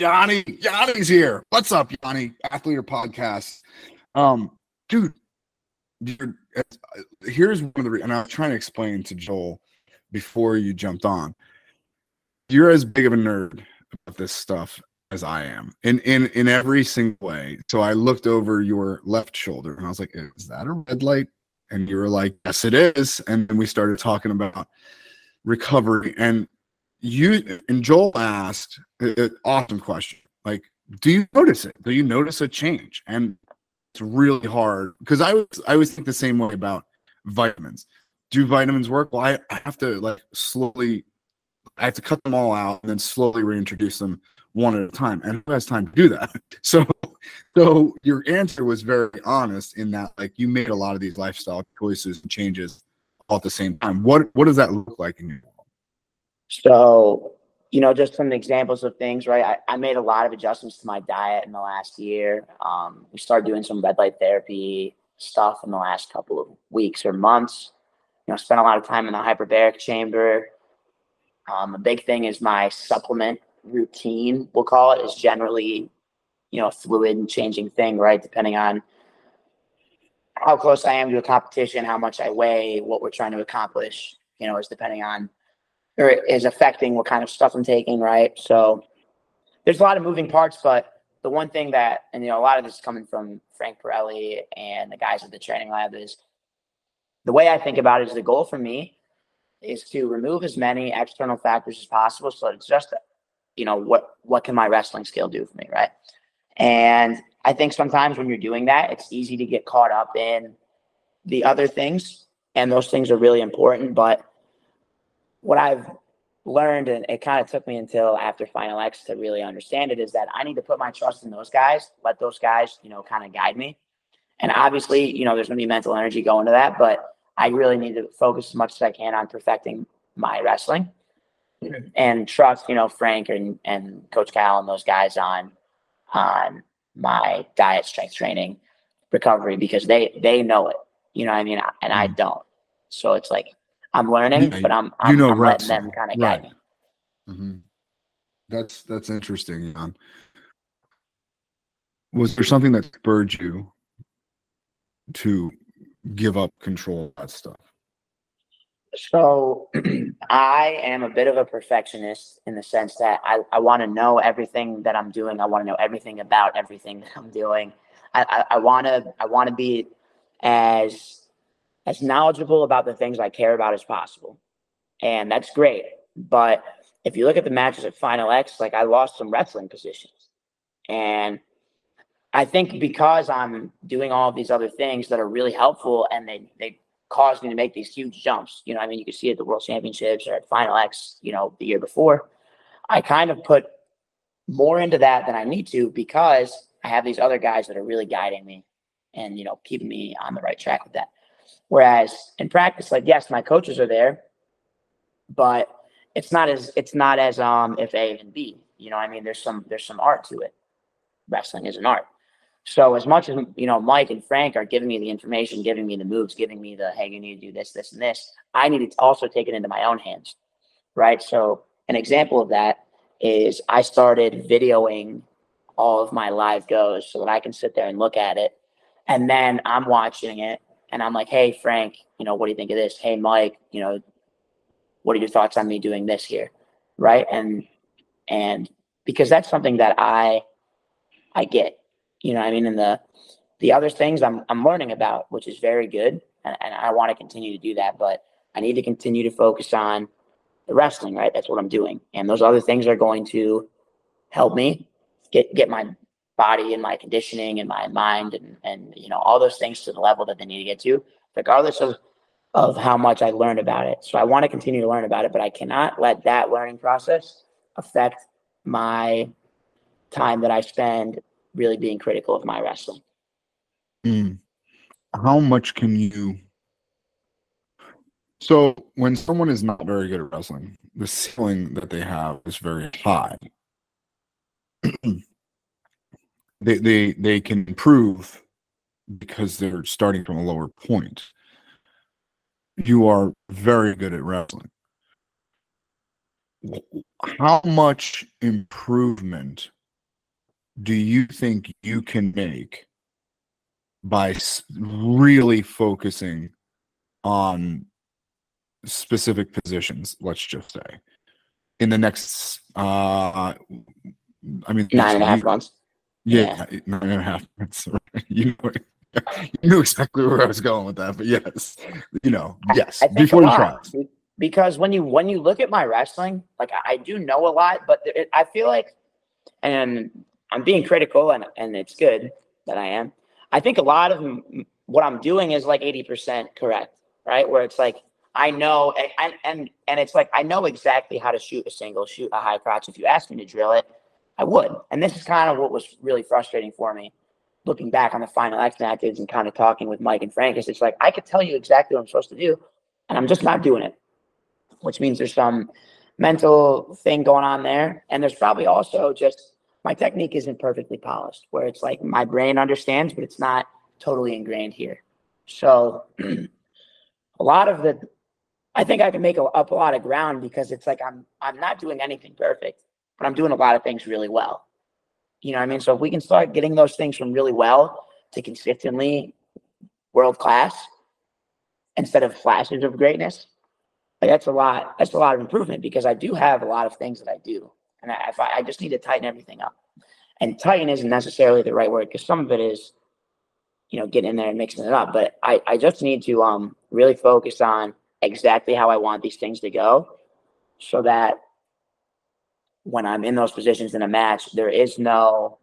Yianni, Yianni's here. What's up, Yianni? Athlete or podcast. Um, dude, dude, here's one of the, and I was trying to explain to Joel before you jumped on. You're as big of a nerd about this stuff as I am in in in every single way. So I looked over your left shoulder and I was like, "Is that a red light?" And you were like, "Yes, it is." And then we started talking about recovery. And you and Joel asked an awesome question, like, "Do you notice it? Do you notice a change?" And it's really hard because I was I always think the same way about vitamins. Do vitamins work? Well, I, I have to like slowly I have to cut them all out and then slowly reintroduce them one at a time. And who has time to do that? So so your answer was very honest in that like you made a lot of these lifestyle choices and changes all at the same time. What what does that look like in your? So, you know, just some examples of things, right? I, I made a lot of adjustments to my diet in the last year. Um, we started doing some red light therapy stuff in the last couple of weeks or months. You know, spent a lot of time in the hyperbaric chamber. Um, a big thing is my supplement routine, we'll call it, is generally, you know, a fluid and changing thing, right? Depending on how close I am to a competition, how much I weigh, what we're trying to accomplish, you know, is depending on or is affecting what kind of stuff I'm taking, right? So there's a lot of moving parts, but the one thing that, and you know, a lot of this is coming from Frank Perrelli and the guys at the training lab is the way I think about it is the goal for me is to remove as many external factors as possible so it's just you know what what can my wrestling skill do for me right and i think sometimes when you're doing that it's easy to get caught up in the other things and those things are really important but what i've learned and it kind of took me until after final x to really understand it is that i need to put my trust in those guys let those guys you know kind of guide me and obviously you know there's going to be mental energy going to that but i really need to focus as much as i can on perfecting my wrestling and trust, you know, Frank and, and Coach Cal and those guys on on my diet, strength training, recovery because they they know it. You know what I mean? And I mm-hmm. don't. So it's like I'm learning, yeah, but I'm I'm, you know, I'm letting them kind of right. guide me. Mm-hmm. That's that's interesting, Jan. Was there something that spurred you to give up control of that stuff? So I am a bit of a perfectionist in the sense that I, I want to know everything that I'm doing. I want to know everything about everything that I'm doing. I, I want to I want to be as as knowledgeable about the things I care about as possible. And that's great. But if you look at the matches at Final X, like I lost some wrestling positions. And I think because I'm doing all of these other things that are really helpful and they they caused me to make these huge jumps. You know, I mean, you can see at the World Championships or at Final X, you know, the year before. I kind of put more into that than I need to because I have these other guys that are really guiding me and, you know, keeping me on the right track with that. Whereas in practice, like, yes, my coaches are there, but it's not as, it's not as, um, if A and B, you know, I mean, there's some, there's some art to it. Wrestling is an art. So as much as you know, Mike and Frank are giving me the information, giving me the moves, giving me the hey, you need to do this, this, and this. I need to also take it into my own hands, right? So an example of that is I started videoing all of my live goes so that I can sit there and look at it, and then I'm watching it and I'm like, hey, Frank, you know, what do you think of this? Hey, Mike, you know, what are your thoughts on me doing this here, right? And and because that's something that I I get you know, I mean, and the the other things I'm I'm learning about, which is very good, and, and I want to continue to do that. But I need to continue to focus on the wrestling, right? That's what I'm doing, and those other things are going to help me get get my body and my conditioning and my mind and and you know all those things to the level that they need to get to, regardless of of how much I learned about it. So I want to continue to learn about it, but I cannot let that learning process affect my time that I spend really being critical of my wrestling. Mm. How much can you? So when someone is not very good at wrestling, the ceiling that they have is very high. they they they can improve because they're starting from a lower point. You are very good at wrestling. How much improvement do you think you can make by really focusing on specific positions let's just say in the next uh i mean nine and a half months yeah, yeah. nine and a half months you know you knew exactly where i was going with that but yes you know yes before you try because when you when you look at my wrestling like i, I do know a lot but it, i feel like and i'm being critical and and it's good that i am i think a lot of what i'm doing is like 80% correct right? Where it's like I know and and and it's like I know exactly how to shoot a single, shoot a high crotch. If you ask me to drill it, I would. And this is kind of what was really frustrating for me, looking back on the final X matches and kind of talking with Mike and Frank. It's like I could tell you exactly what I'm supposed to do, and I'm just not doing it. Which means there's some mental thing going on there, and there's probably also just my technique isn't perfectly polished, where it's like my brain understands, but it's not totally ingrained here. So a lot of the I think I can make a, up a lot of ground because it's like I'm I'm not doing anything perfect, but I'm doing a lot of things really well. You know what I mean? So if we can start getting those things from really well to consistently world class instead of flashes of greatness, like that's a lot. That's a lot of improvement because I do have a lot of things that I do, and I, I, I just need to tighten everything up. And tighten isn't necessarily the right word because some of it is you know, getting in there and mixing it up. But I, I just need to um, really focus on exactly how I want these things to go so that when I'm in those positions in a match, there is no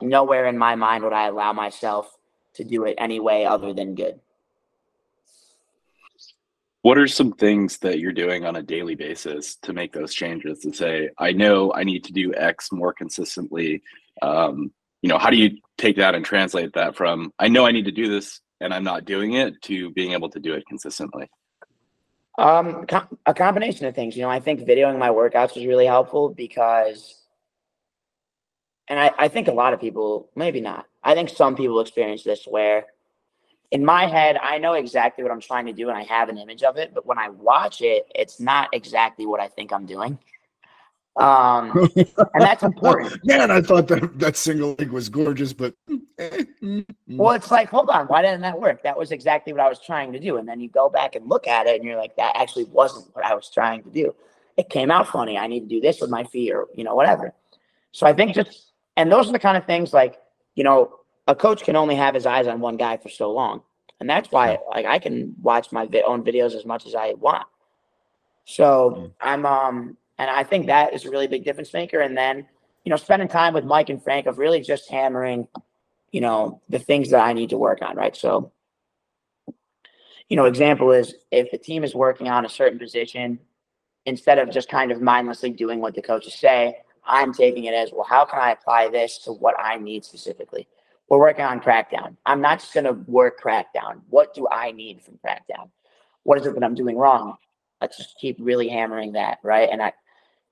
nowhere in my mind would I allow myself to do it any way other than good. What are some things that you're doing on a daily basis to make those changes to say, I know I need to do X more consistently? Um, you know how do you take that and translate that from i know i need to do this and i'm not doing it to being able to do it consistently um a combination of things you know i think videoing my workouts was really helpful because and I, I think a lot of people maybe not i think some people experience this where in my head i know exactly what i'm trying to do and i have an image of it but when i watch it it's not exactly what i think i'm doing um, and that's important. Man, I thought that that single leg was gorgeous, but well, it's like, hold on, why didn't that work? That was exactly what I was trying to do. And then you go back and look at it, and you're like, that actually wasn't what I was trying to do. It came out funny. I need to do this with my feet, or you know, whatever. So I think just, and those are the kind of things like, you know, a coach can only have his eyes on one guy for so long, and that's why, like, I can watch my own videos as much as I want. So mm. I'm um and I think that is a really big difference maker. And then, you know, spending time with Mike and Frank of really just hammering, you know, the things that I need to work on, right? So, you know, example is if the team is working on a certain position, instead of just kind of mindlessly doing what the coaches say, I'm taking it as, well, how can I apply this to what I need specifically? We're working on crackdown. I'm not just going to work crackdown. What do I need from crackdown? What is it that I'm doing wrong? Let's just keep really hammering that, right? And I,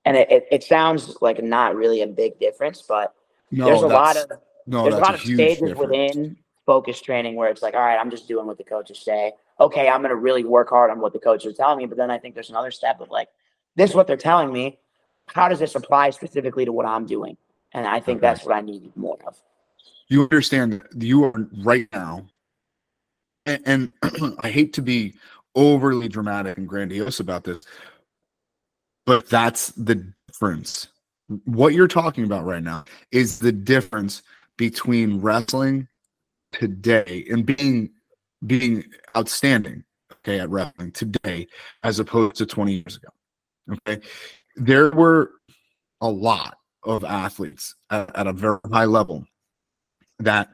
and it, it, it, sounds like not really a big difference, but no, there's a lot of no, there's a lot of stages difference. within focus training where it's like, all right, I'm just doing what the coaches say. Okay, I'm gonna really work hard on what the coaches are telling me. But then I think there's another step of like, this is what they're telling me. How does this apply specifically to what I'm doing? And I think okay. that's what I need more of. You understand that you are right now, and, and I hate to be overly dramatic and grandiose about this, but that's the difference. What you're talking about right now is the difference between wrestling today and being being outstanding okay at wrestling today as opposed to 20 years ago okay there were a lot of athletes at, at a very high level that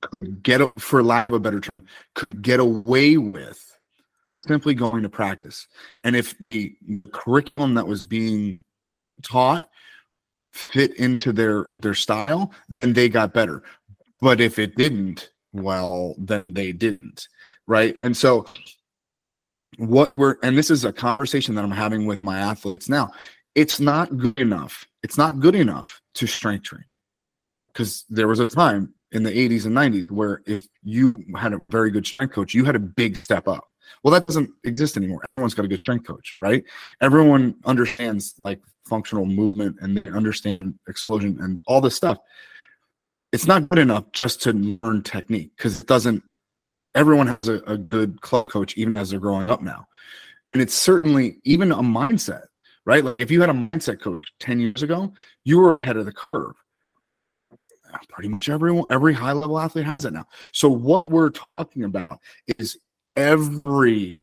could get for lack of a better term could get away with simply going to practice. And if the curriculum that was being taught fit into their their style, then they got better. But if it didn't, well, then they didn't. Right. And so what we're and this is a conversation that I'm having with my athletes now. It's not good enough. It's not good enough to strength train. Because there was a time in the 80s and 90s where if you had a very good strength coach, you had a big step up well, that doesn't exist anymore. Everyone's got a good strength coach, right? Everyone understands like functional movement and they understand explosion and all this stuff. It's not good enough just to learn technique because it doesn't. Everyone has a, a good club coach even as they're growing up now, and it's certainly even a mindset, right? Like if you had a mindset coach ten years ago, you were ahead of the curve pretty much everyone every high level athlete has it now so what we're talking about is every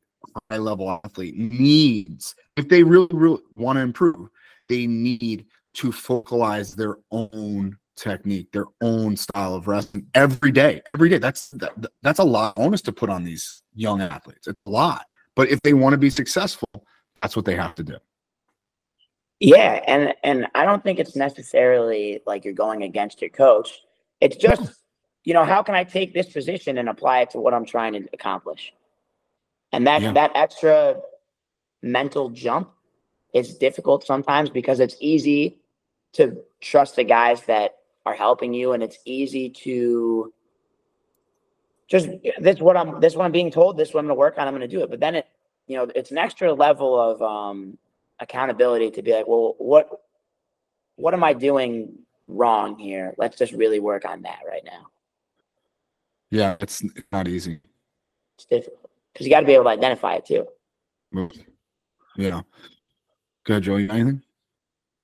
high level athlete needs if they really really want to improve they need to focalize their own technique their own style of wrestling every day every day. That's that, that's a lot onus to put on these young athletes. It's a lot. But if they want to be successful that's what they have to do. Yeah, and and I don't think it's necessarily like you're going against your coach. It's just, you know, how can I take this position and apply it to what I'm trying to accomplish? And that yeah. that extra mental jump is difficult sometimes because it's easy to trust the guys that are helping you and it's easy to just this what I'm this what I'm being told, this what I'm gonna work on, I'm gonna do it. But then it, you know, it's an extra level of um accountability to be like, well, what what am I doing wrong here? Let's just really work on that right now. Yeah, it's not easy. It's difficult because you got to be able to identify it too. Yeah. Good, Joe. Anything?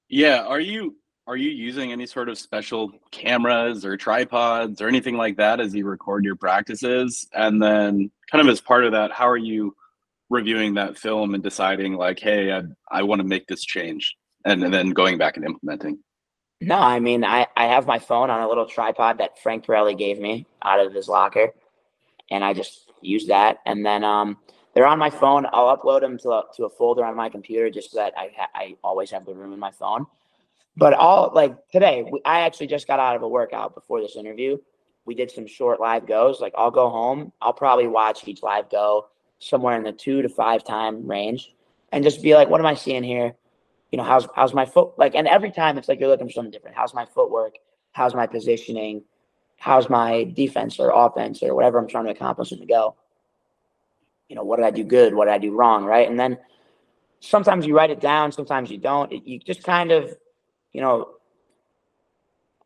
Yeah. Are you are you using any sort of special cameras or tripods or anything like that as you record your practices? And then, kind of as part of that, how are you reviewing that film and deciding like, hey, I, I want to make this change, and, and, then going back and implementing? No, I mean, I, I have my phone on a little tripod that Frank Perrelli gave me out of his locker, and I just use that. And then um, they're on my phone. I'll upload them to a, to a folder on my computer just so that I ha- I always have the room in my phone. But all like today, we, I actually just got out of a workout before this interview. We did some short live goes. Like I'll go home. I'll probably watch each live go somewhere in the two to five time range and just be like, what am I seeing here? You know, how's how's my foot like and every time it's like you're looking for something different. How's my footwork? How's my positioning? How's my defense or offense or whatever I'm trying to accomplish in the go? You know, what did I do good? What did I do wrong? Right. And then sometimes you write it down, sometimes you don't. It, you just kind of, you know,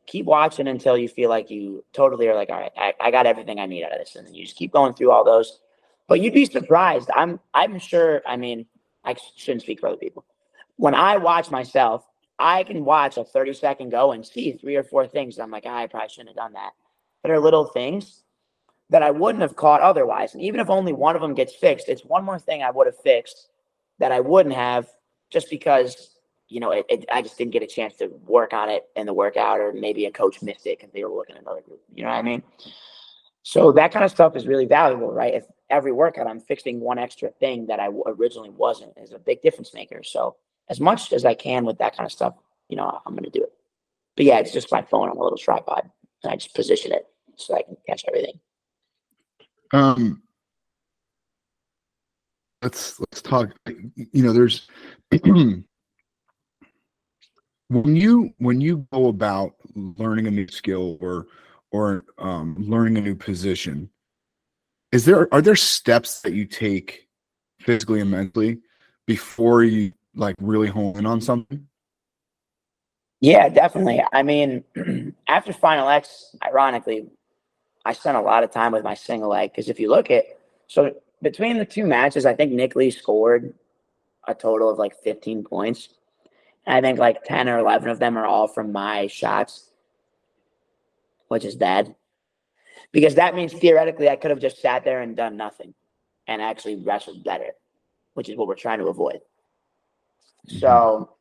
keep watching until you feel like you totally are like, all right, I, I got everything I need out of this. And then you just keep going through all those but you'd be surprised. I'm I'm sure. I mean, I shouldn't speak for other people. When I watch myself, I can watch a 30 second go and see three or four things. I'm like, ah, I probably shouldn't have done that. But are little things that I wouldn't have caught otherwise. And even if only one of them gets fixed, it's one more thing I would have fixed that I wouldn't have just because you know it, it, I just didn't get a chance to work on it in the workout, or maybe a coach missed it because they were looking at another group. You know what I mean? So that kind of stuff is really valuable, right? If every workout I'm fixing one extra thing that I originally wasn't is a big difference maker. So as much as I can with that kind of stuff, you know, I'm going to do it. But yeah, it's just my phone on a little tripod and I just position it so I can catch everything. Um, let's, let's talk, you know, there's, when you, when you go about learning a new skill or, or um, learning a new position, is there are there steps that you take physically and mentally before you like really hone in on something? Yeah, definitely. I mean, after Final X, ironically, I spent a lot of time with my single leg because if you look at so between the two matches, I think Nick Lee scored a total of like 15 points. And I think like 10 or 11 of them are all from my shots, which is bad because that means theoretically I could have just sat there and done nothing and actually wrestled better, which is what we're trying to avoid. So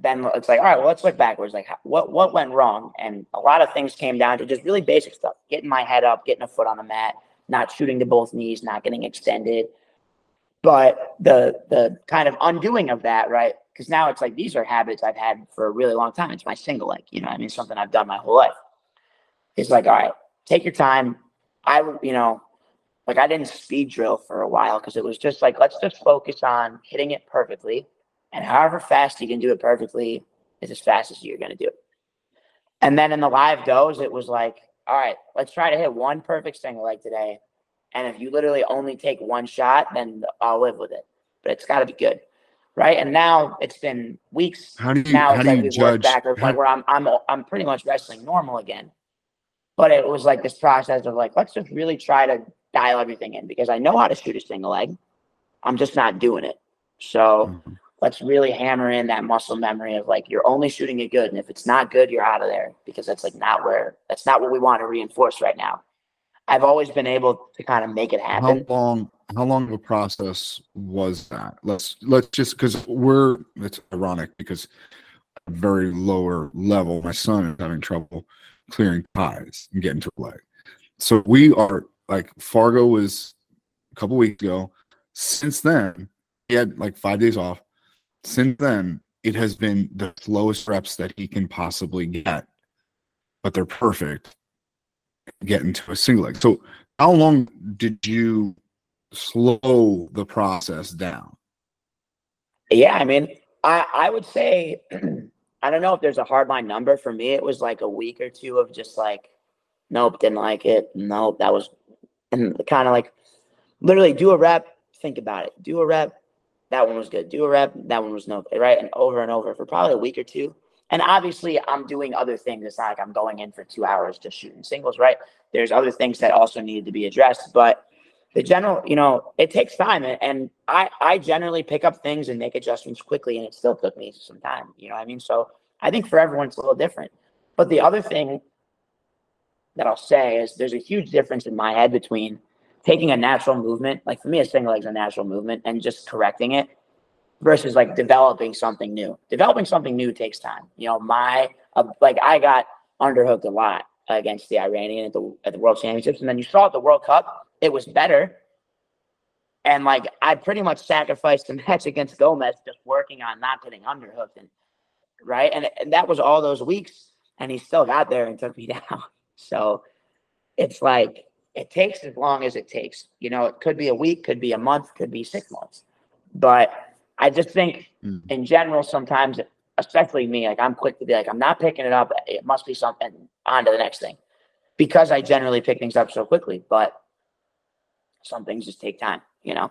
then it's like, all right, well, let's look backwards. Like, what what went wrong? And a lot of things came down to just really basic stuff: getting my head up, getting a foot on the mat, not shooting to both knees, not getting extended. But the the kind of undoing of that, right? Because now it's like these are habits I've had for a really long time. It's my single leg, you know. I mean, something I've done my whole life. It's like, all right, take your time. I, you know, like I didn't speed drill for a while because it was just like, let's just focus on hitting it perfectly. And however fast you can do it perfectly is as fast as you're going to do it. And then in the live goes, it was like, all right, let's try to hit one perfect single leg today. And if you literally only take one shot, then I'll live with it. But it's got to be good. right? And now it's been weeks. How do you now how do like you judge? backwards, how- like where I'm I'm I'm pretty much wrestling normal again. But it was like this process of like, let's just really try to dial everything in because I know how to shoot a single leg. I'm just not doing it. So Mhm. Let's really hammer in that muscle memory of like you're only shooting it good. And if it's not good, you're out of there because that's like not where that's not what we want to reinforce right now. I've always been able to kind of make it happen. how long how long of a process was that let's let's just because we're it's ironic because a very lower level my son is having trouble clearing ties and getting to play so we are like fargo was a couple weeks ago since then he had like five days off since then it has been the slowest reps that he can possibly get but they're perfect Get into a single leg so how long did you slow the process down Yeah, I mean, I I would say I don't know if there's a hard line number for me. It was like a week or two of just like, nope, didn't like it. Nope, that was, and kind of like, literally do a rep, think about it. Do a rep, that one was good. Do a rep, that one was no good, right? And over and over for probably a week or two. And obviously, I'm doing other things. It's not like I'm going in for two hours just shooting singles, right? There's other things that also need to be addressed, but the general, you know, it takes time, and, and I I generally pick up things and make adjustments quickly, and it still took me some time. You know what I mean? So I think for everyone it's a little different. But the other thing that I'll say is there's a huge difference in my head between taking a natural movement, like for me, a single leg is a natural movement, and just correcting it versus like developing something new. Developing something new takes time. You know, my uh, like I got underhooked a lot against the Iranian at the at the World Championships, and then you saw at the World Cup, it was better. And like I pretty much sacrificed the match against Gomez just working on not getting underhooked, and right, and, and that was all those weeks, and he still got there and took me down. So it's like it takes as long as it takes. You know, it could be a week, could be a month, could be six months, but I just think Mm. in general sometimes especially me like i'm quick to be like i'm not picking it up it must be something on to the next thing because i generally pick things up so quickly but some things just take time you know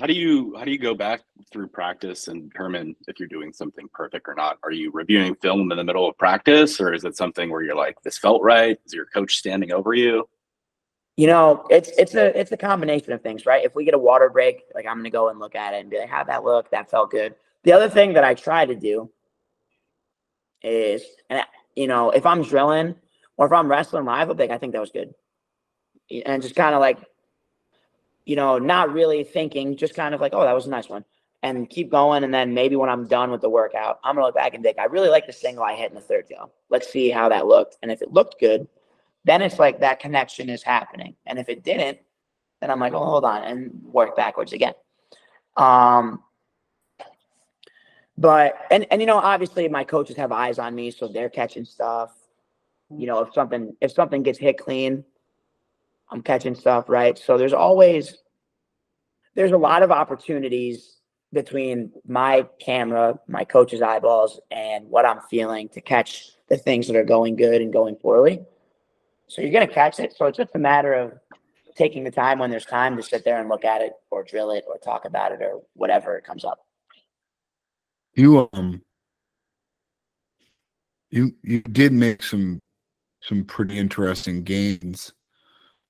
How do you how do you go back through practice and determine if you're doing something perfect or not? Are you reviewing film in the middle of practice, or is it something where you're like, "This felt right"? Is your coach standing over you? you know it's it's a it's a combination of things right if we get a water break like i'm gonna go and look at it and be like how'd that look that felt good the other thing that i try to do is and I- you know if i'm drilling or if i'm wrestling live like i think that was good and just kind of like you know not really thinking just kind of like oh that was a nice one and keep going and then maybe when i'm done with the workout i'm gonna look back and think i really like the single i hit in the third go let's see how that looked and if it looked good then it's like that connection is happening. And if it didn't, then I'm like, oh, hold on, and work backwards again. Um, but and and you know, obviously my coaches have eyes on me, so they're catching stuff. You know, if something if something gets hit clean, I'm catching stuff, right? So there's always there's a lot of opportunities between my camera, my coach's eyeballs, and what I'm feeling to catch the things that are going good and going poorly. So you're to catch it. So it's just a matter of taking the time when there's time to sit there and look at it or drill it or talk about it or whatever it comes up. you um you you did make some some pretty interesting gains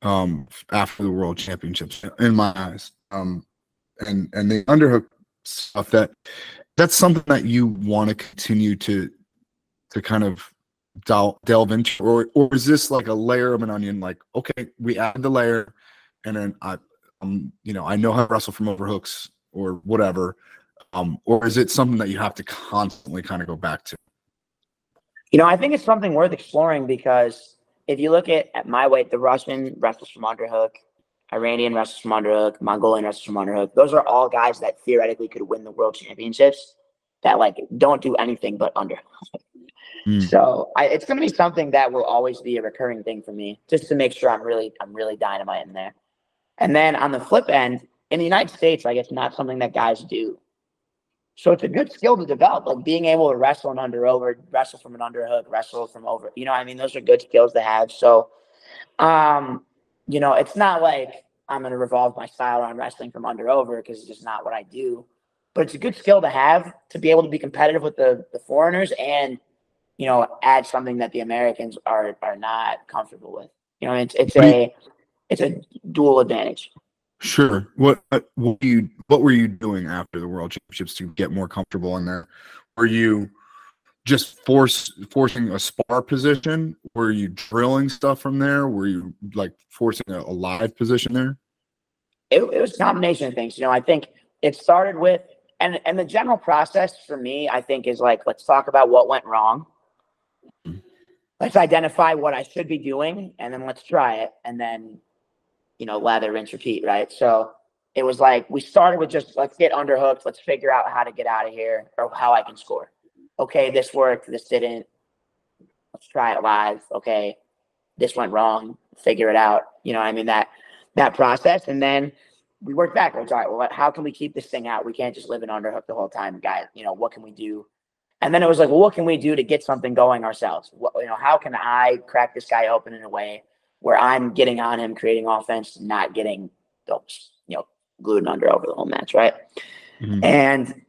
um after the world championships in my eyes. Um and and the underhook stuff that that's something that you want to continue to to kind of del- delve into or or is this like a layer of an onion like okay we add the layer and then i um you know i know how to wrestle from overhooks or whatever um or is it something that you have to constantly kind of go back to? You know, I think it's something worth exploring because if you look at, at my weight, the Russian wrestles from underhook, Iranian wrestles from underhook, Mongolian wrestles from underhook. Those are all guys that theoretically could win the world championships that like don't do anything but underhook. Hmm. So I, it's going to be something that will always be a recurring thing for me, just to make sure I'm really I'm really dynamite in there. And then on the flip end, in the United States, like it's not something that guys do. So it's a good skill to develop, like being able to wrestle an under over, wrestle from an underhook, wrestle from over. You know, what I mean, those are good skills to have. So, um, you know, it's not like I'm going to revolve my style around wrestling from under over because it's just not what I do. But it's a good skill to have to be able to be competitive with the, the foreigners and, you know, add something that the Americans are are not comfortable with. You know, it's it's a it's a dual advantage. Sure. What what you what were you doing after the World Championships to get more comfortable in there? Were you just force forcing a spar position? Were you drilling stuff from there? Were you like forcing a, a live position there? It, it was a combination of things. You know, I think it started with and and the general process for me, I think, is like let's talk about what went wrong. Mm-hmm. Let's identify what I should be doing, and then let's try it, and then you know, lather, rinse, repeat, right? So it was like we started with just let's get underhooked, let's figure out how to get out of here or how I can score okay, this worked, this didn't. Let's try it live. Okay, this went wrong. Figure it out. You know, I mean that that process, and then we work backwards. All right, well, how can we keep this thing out? We can't just live in underhook the whole time, guys. You know, what can we do? And then it was like, well, what can we do to get something going ourselves? What, you know, how can I crack this guy open in a way where I'm getting on him, creating offense, not getting you know, glued under over the whole match, right? Mm-hmm. And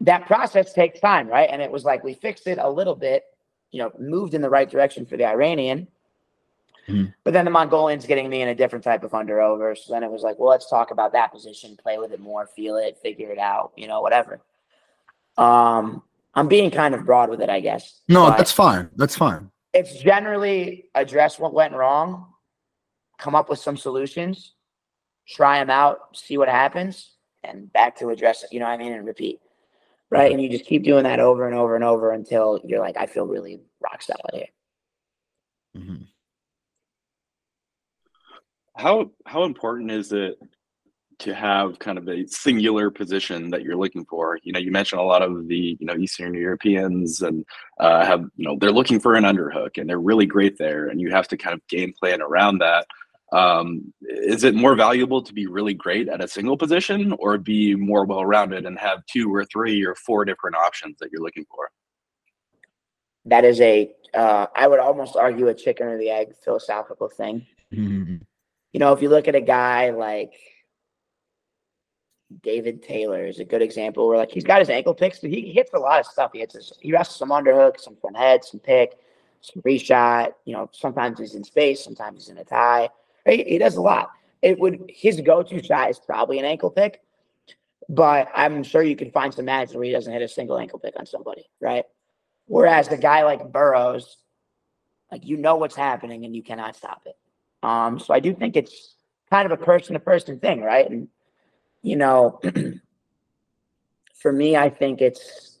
that process takes time, right? And it was like we fixed it a little bit, you know, moved in the right direction for the Iranian. Mm-hmm. But then the Mongolian's getting me in a different type of under over. So then it was like, well, let's talk about that position, play with it more, feel it, figure it out, you know, whatever. Um, I'm being kind of broad with it, I guess. No, that's fine. That's fine. It's generally address what went wrong, come up with some solutions, try them out, see what happens, and back to address it, you know what I mean, and repeat right? And you just keep doing that over and over and over until you're like, I feel really rock solid here. Mm-hmm. How how important is it to have kind of a singular position that you're looking for? You know, you mentioned a lot of the you know Eastern Europeans and uh, have you know they're looking for an underhook and they're really great there, and you have to kind of game plan around that um, is it more valuable to be really great at a single position or be more well rounded and have two or three or four different options that you're looking for? That is a, uh, I would almost argue a chicken or the egg philosophical thing. Mm-hmm. You know, if you look at a guy like David Taylor is a good example where like he's got his ankle picks, but he hits a lot of stuff. He hits his, he wrestles some underhook, some front head, some pick, some reshot. You know, sometimes he's in space, sometimes he's in a tie. He, he does a lot. It would his go-to shot is probably an ankle pick, but I'm sure you can find some matches where he doesn't hit a single ankle pick on somebody, right? Whereas the guy like Burroughs, like you know what's happening and you cannot stop it. Um, so I do think it's kind of a person to person thing, right? And you know, for me, I think it's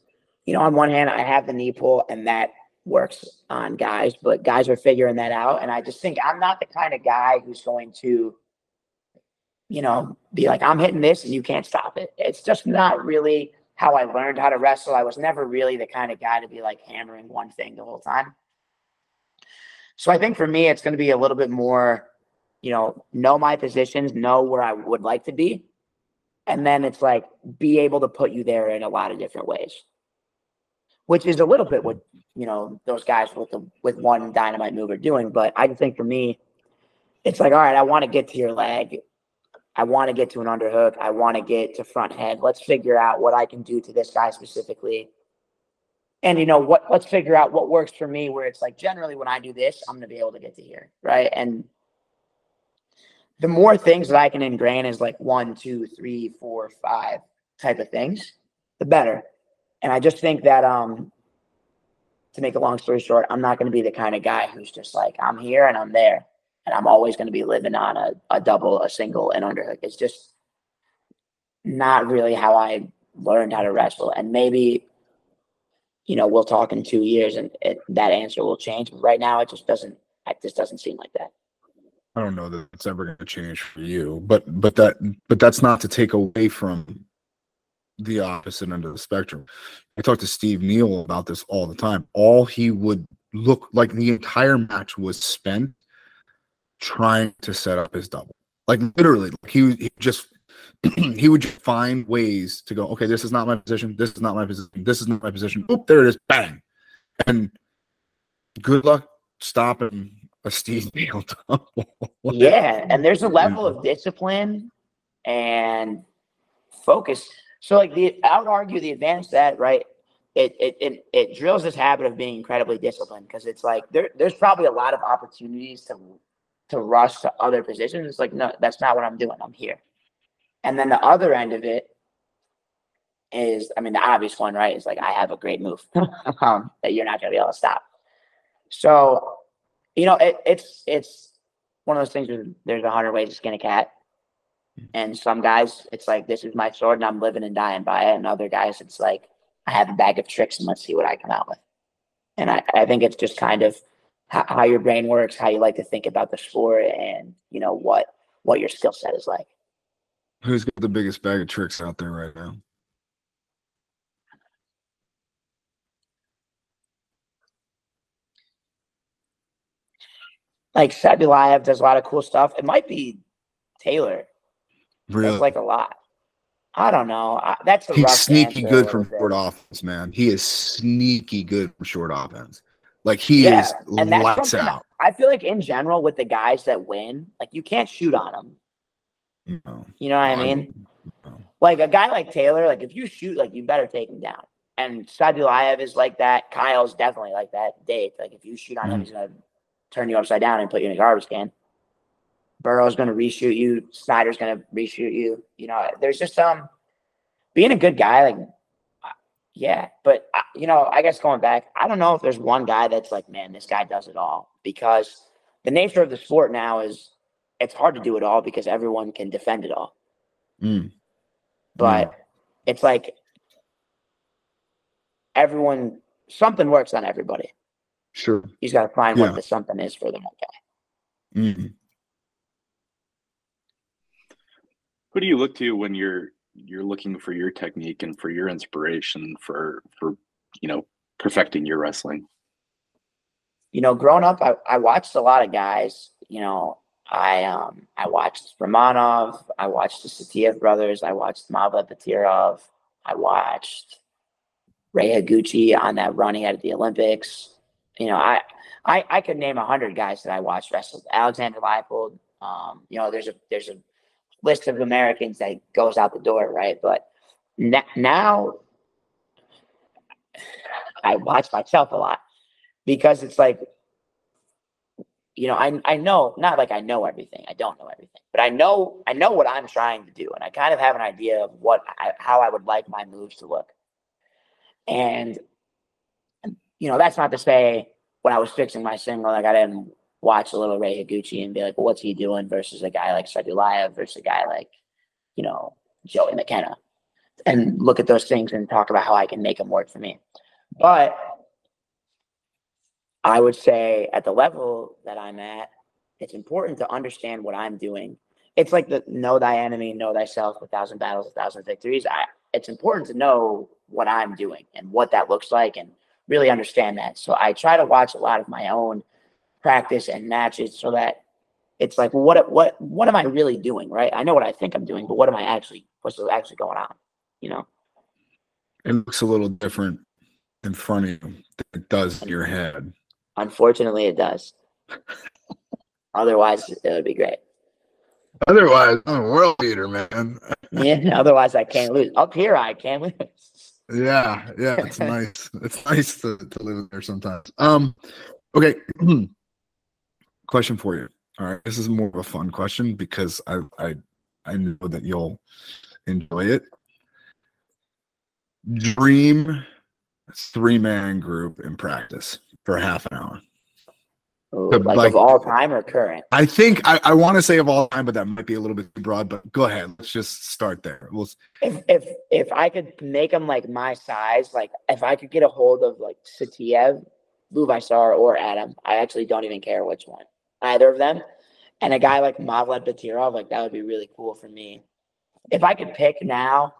you know, on one hand, I have the knee pull, and that works on guys, but guys are figuring that out. And I just think I'm not the kind of guy who's going to, you know, be like, I'm hitting this and you can't stop it. It's just not really how I learned how to wrestle. I was never really the kind of guy to be like hammering one thing the whole time. So I think for me, it's going to be a little bit more, you know, know my positions, know where I would like to be. And then it's like be able to put you there in a lot of different ways which is a little bit what you know those guys with the with one dynamite move are doing. But I think for me, it's like, all right, I want to get to your leg. I want to get to an underhook. I want to get to front head. Let's figure out what I can do to this guy specifically. And you know what? Let's figure out what works for me. Where it's like generally when I do this, I'm going to be able to get to here, right? And the more things that I can ingrain is like one, two, three, four, five type of things, the better. And I just think that um to make a long story short, I'm not going to be the kind of guy who's just like, I'm here and I'm there. And I'm always going to be living on a, a double, a single, and under. Like, it's just not really how I learned how to wrestle. And maybe, you know, we'll talk in two years and it, that answer will change. But right now, it just doesn't, it just doesn't seem like that. I don't know that it's ever going to change for you, but but that but that's not to take away from the opposite end of the spectrum. I talk to Steve Neal about this all the time. All he would look like the entire match was spent trying to set up his double. Like literally, like he, he just he would just find ways to go, okay, this is not my position, this is not my position, this is not my position. Oop, there it is, bang. And good luck stopping a Steve Neal yeah, and there's a level of discipline and focus. So, like the, I would argue the advantage to that, right? It it it, it drills this habit of being incredibly disciplined because it's like there there's probably a lot of opportunities to to rush to other positions. It's like no, that's not what I'm doing. I'm here. And then the other end of it is, I mean, the obvious one, right? Is like I have a great move um, that you're not gonna be able to stop. So, you know, it, it's it's one of those things where there's a hundred ways to skin a cat. Mm-hmm. And some guys, it's like this is my sword and I'm living and dying by it. And other guys, it's like I have a bag of tricks and let's see what I come out with. And I, I think it's just kind of how, how your brain works, how you like to think about the sport, and you know what what your skill set is like. Who's got the biggest bag of tricks out there right now? Like Sadulayev does a lot of cool stuff. It might be Taylor. Really? That's like a lot. I don't know. I, that's a He's rough sneaky good from bit. short offense, man. He is sneaky good from short offense. Like he Yeah, is and that's out. I feel like in general with the guys that win, like you can't shoot on them. You know, You know what I mean? no. Like a guy like Taylor, like if you shoot, like you better take him down. And Sadulayev is like that. Kyle's definitely like that. Dave, like if you shoot on him, Mhm. he's gonna turn you upside down and put you in a garbage can. Burroughs's gonna reshoot you. Snyder's gonna reshoot you. You know, there's just um being a good guy, like yeah. But uh, you know, I guess going back, I don't know if there's one guy that's like, man, this guy does it all because the nature of the sport now is it's hard to do it all because everyone can defend it all Mm. but it's like everyone something works on everybody. Sure. He's got to find Yeah. what the something is for the one guy. Mm. Who do you look to when you're you're looking for your technique and for your inspiration for for you know perfecting your wrestling? You know, growing up, I, I watched a lot of guys. You know, I um I watched Romanov, I watched the Saitiev brothers, I watched Mavlet Batirov, I watched Rei Higuchi on that run he had at the Olympics. You know, I I, I could name a hundred guys that I watched wrestle. Alexander Leipold. Um, you know, there's a there's a list of Americans that goes out the door, right? But na- now I watch myself a lot because it's like, you know, I I know not like I know everything. I don't know everything, but I know I know what I'm trying to do, and I kind of have an idea of what I, how I would like my moves to look. And you know, that's not to say when I was fixing my single, like I didn't watch a little Rei Higuchi and be like, well, what's he doing versus a guy like Sadulayev versus a guy like, you know, Joey McKenna, and look at those things and talk about how I can make them work for me. But I would say at the level that I'm at, it's important to understand what I'm doing. It's like the know thy enemy, know thyself, a thousand battles, a thousand victories. I, it's important to know what I'm doing and what that looks like and really understand that. So I try to watch a lot of my own practice and matches so that it's like, what what what am I really doing? Right? I know what I think I'm doing, but what am I actually what's actually going on? You know? It looks a little different in front of you than it does in your head. Unfortunately, it does. Otherwise, it would be great. Otherwise, I'm a world beater, man. Yeah. Otherwise, I can't lose. Up here, I can't lose. Yeah, yeah, it's nice. It's nice to, to live there sometimes. Um, okay. question for you. All right, this is more of a fun question because I I I know that you'll enjoy it. Dream three man group in practice for half an hour. Like, like- of all time or current? I think I, I want to say of all time, but that might be a little bit too broad. But go ahead. Let's just start there. We'll If if if I could make them like my size, like if I could get a hold of like Saitiev, Buvaisar, or Adam, I actually don't even care which one, either of them, and a guy like Mavlet Batirov, like that would be really cool for me. If I could pick now,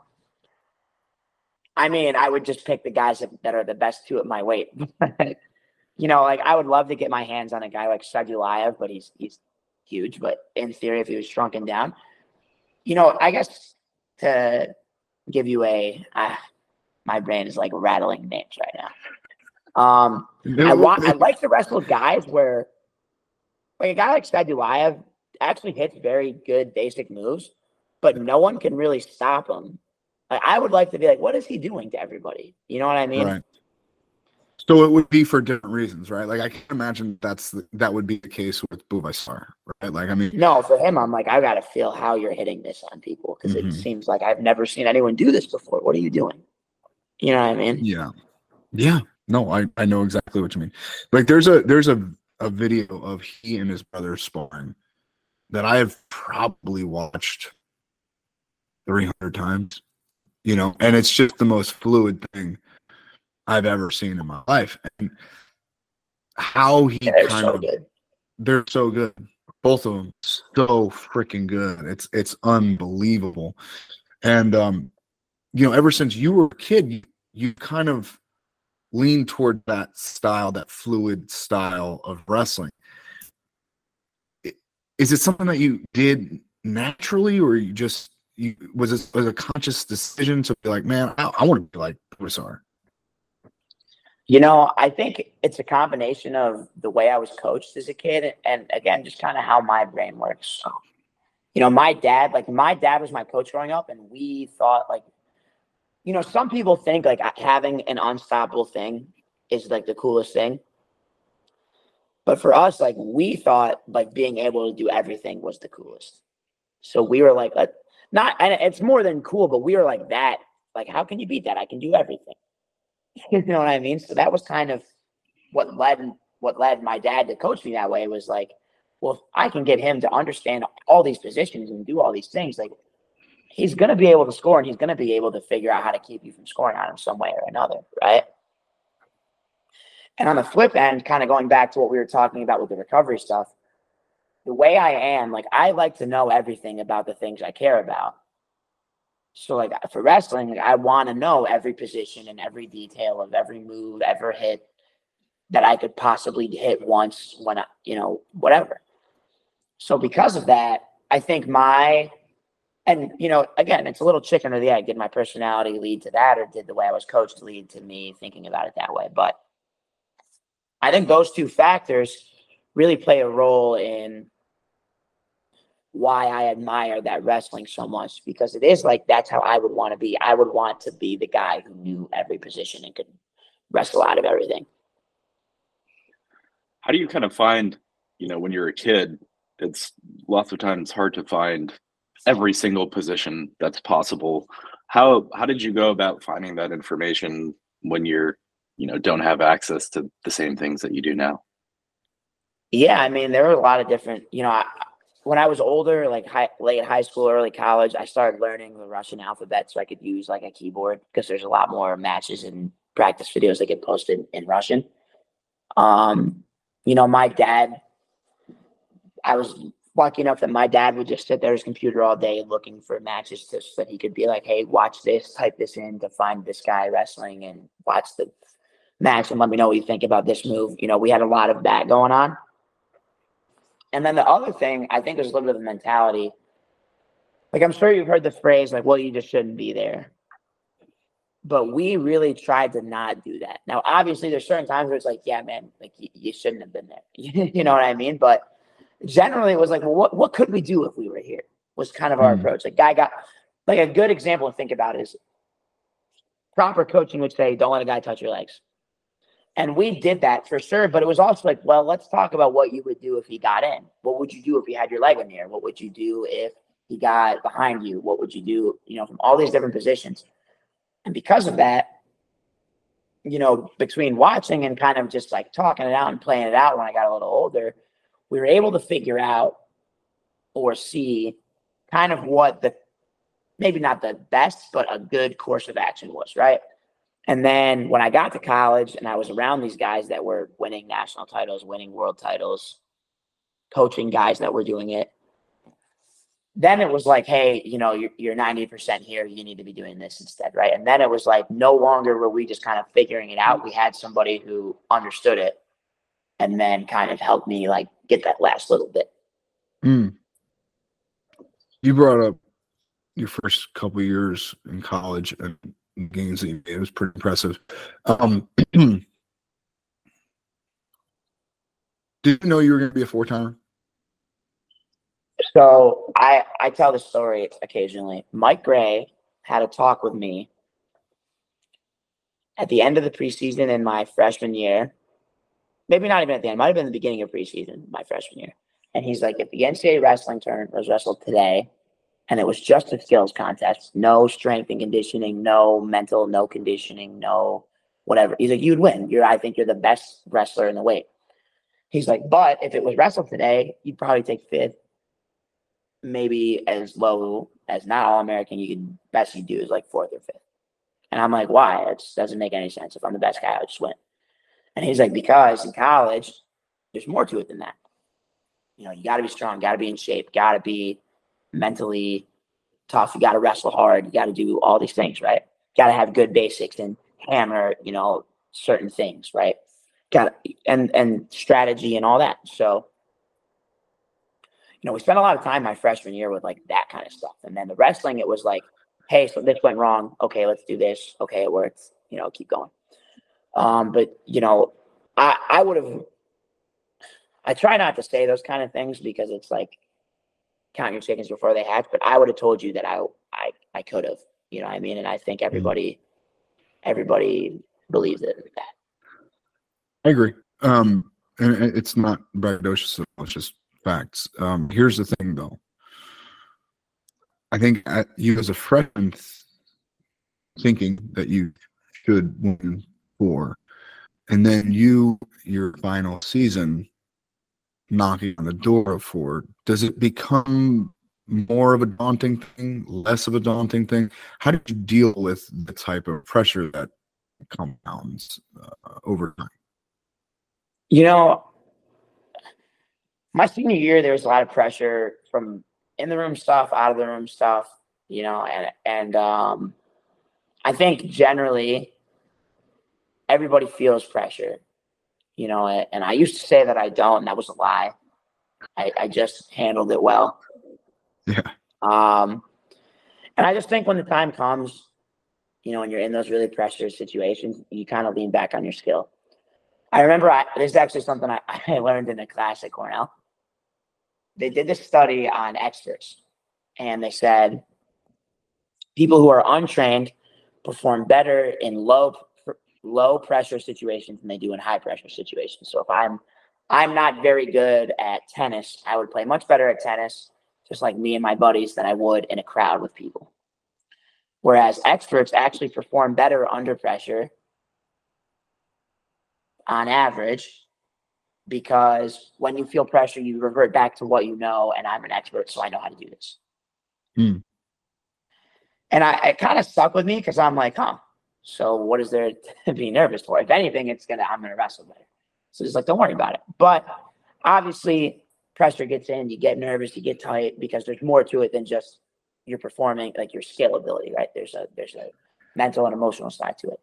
I mean, I would just pick the guys that, that are the best two at my weight. you know, like I would love to get my hands on a guy like Sadulayev, but he's he's huge. But in theory, if he was shrunken down, you know, I guess to give you a, uh, my brain is like rattling names right now. Um, I want I like to wrestle guys where like a guy like Sadulayev actually hits very good basic moves, but no one can really stop him. Like, I would like to be like, what is he doing to everybody? You know what I mean? Right. So it would be for different reasons, right? Like I can imagine that's the, that would be the case with Buvaisar, right? Like I mean, No, for him, I'm like, I got to feel how you're hitting this on people because Mhm. it seems like I've never seen anyone do this before. What are you doing? You know what I mean? yeah, yeah. No, I I know exactly what you mean. Like there's a there's a a video of he and his brother sparring that I have probably watched 300 times, you know, and it's just the most fluid thing I've ever seen in my life. And how he Yeah, kind so of good. they're so good. Both of them so freaking good. It's it's unbelievable. And um, you know, ever since you were a kid, you, you kind of lean toward that style, that fluid style of wrestling. Is it something that you did naturally, or you just you was it was a conscious decision to be like, man, I, I want to be like Buvaisar? You know, I think it's a combination of the way I was coached as a kid and again, just kind of how my brain works. So, you know, my dad, like my dad was my coach growing up, and we thought like, you know, some people think like having an unstoppable thing is like the coolest thing. But for us, like we thought like being able to do everything was the coolest. So we were like, let, not, and it's more than cool, but we were like that. Like, how can you beat that? I can do everything. you know what I mean? So that was kind of what led what led my dad to coach me that way was like, well, if I can get him to understand all these positions and do all these things, like he's gonna be able to score and he's gonna be able to figure out how to keep you from scoring on him some way or another, right? And on the flip end, kind of going back to what we were talking about with the recovery stuff, the way I am, like I like to know everything about the things I care about. So like uh, for wrestling, like I want to know every position and every detail of every move, ever hit that I could possibly hit once when I, you know, whatever. So because of that, I think my and you know, again, it's a little chicken or the egg. Did my personality lead to that, or did the way I was coached lead to me thinking about it that way? But I think those two factors really play a role in why I admire that wrestling so much because it is like that's how I would want to be. I would want to be the guy who knew every position and could wrestle out of everything. How do you kind of find, you know, when you're a kid, it's lots of times hard to find every single position that's possible. How how did you go about finding that information when you're, you know, don't have access to the same things that you do now? Yeah, I mean, there are a lot of different, you know, I, when I was older, like high, late high school, early college, I started learning the Russian alphabet so I could use like a keyboard because there's a lot more matches and practice videos that get posted in Russian. Um, you know, my dad, I was lucky enough that my dad would just sit there at his computer all day looking for matches to, so that he could be like, hey, watch this, type this in to find this guy wrestling and watch the match and let me know what you think about this move. You know, we had a lot of that going on. And then the other thing, I think there's a little bit of a mentality. Like I'm sure you've heard the phrase, like, well, you just shouldn't be there. But we really tried to not do that. Now, obviously, there's certain times where it's like, yeah, man, like you, you shouldn't have been there. you know what I mean? But generally, it was like, well, what, what could we do if we were here? Was kind of our Mm. approach. Like, guy got like a good example to think about is proper coaching would say, don't let a guy touch your legs. And we did that for sure. But it was also like, well, let's talk about what you would do if he got in. What would you do if he had your leg in the air? What would you do if he got behind you? What would you do, you know, from all these different positions? And because of that, you know, between watching and kind of just like talking it out and playing it out when I got a little older, we were able to figure out or see kind of what the maybe not the best, but a good course of action was, right? And then when I got to college and I was around these guys that were winning national titles, winning world titles, coaching guys that were doing it, then it was like, hey, you know, you're, you're 90% here. You need to be doing this instead, right? And then it was like, no longer were we just kind of figuring it out. We had somebody who understood it and then kind of helped me like get that last little bit. Mm. You brought up your first couple years in college and games that you made. It was pretty impressive. Um, did you know you were going to be a four timer So I I tell the story occasionally. Mike Grey had a talk with me at the end of the preseason in my freshman year. Maybe not even at the end, might have been the beginning of preseason, my freshman year. And he's like, if the NCAA wrestling tournament was wrestled today, and it was just a skills contest, no strength and conditioning, no mental, no conditioning, no whatever. He's like, you'd win. You're, I think you're the best wrestler in the weight. He's like, but if it was wrestled today, you'd probably take fifth, maybe as low as not all American. You could best you do is like fourth or fifth. And I'm like, why? It just doesn't make any sense. If I'm the best guy, I just win. And he's like, because in college, there's more to it than that. You know, you got to be strong, got to be in shape, got to be mentally tough. You got to wrestle hard. You got to do all these things, right? Got to have good basics and hammer, you know, certain things, right? Got and and strategy and all that. So, you know, we spent a lot of time my freshman year with like that kind of stuff, and then the wrestling, it was like, hey, so this went wrong. Okay, let's do this. Okay, it works. You know, keep going. Um, but you know, I I would have. I try not to say those kind of things because it's like count your chickens before they hatch. But I would have told you that I I I could have. You know what I mean? And I think mm-hmm. everybody everybody believes it. I agree. Um, and it's not braggadocious. It's just facts. Um, here's the thing, though. I think you as a freshman thinking that you should win four, and then you your final season knocking on the door for? Does it become more of a daunting thing, less of a daunting thing? How did you deal with the type of pressure that compounds uh, over time? You know, my senior year, there was a lot of pressure from in the room stuff, out of the room stuff, you know, and and um, I think generally everybody feels pressure, you know, and I used to say that I don't, and that was a lie. I, I just handled it well. Yeah. Um, and I just think when the time comes, you know, when you're in those really pressured situations, you kind of lean back on your skill. I remember I, this is actually something I, I learned in a class at Cornell. They did this study on experts, and they said people who are untrained perform better in low low pressure situations than they do in high pressure situations. So if I'm I'm not very good at tennis, I would play much better at tennis just like me and my buddies, than I would in a crowd with people. Whereas experts actually perform better under pressure on average because when you feel pressure, you revert back to what you know. And I'm an expert, so I know how to do this. Mm. And I, it kind of stuck with me because I'm like, huh, so what is there to be nervous for? If anything, it's gonna I'm gonna wrestle better. So it's like, don't worry about it. But obviously, pressure gets in, you get nervous, you get tight because there's more to it than just your performing, like your scalability, right? There's a there's a mental and emotional side to it.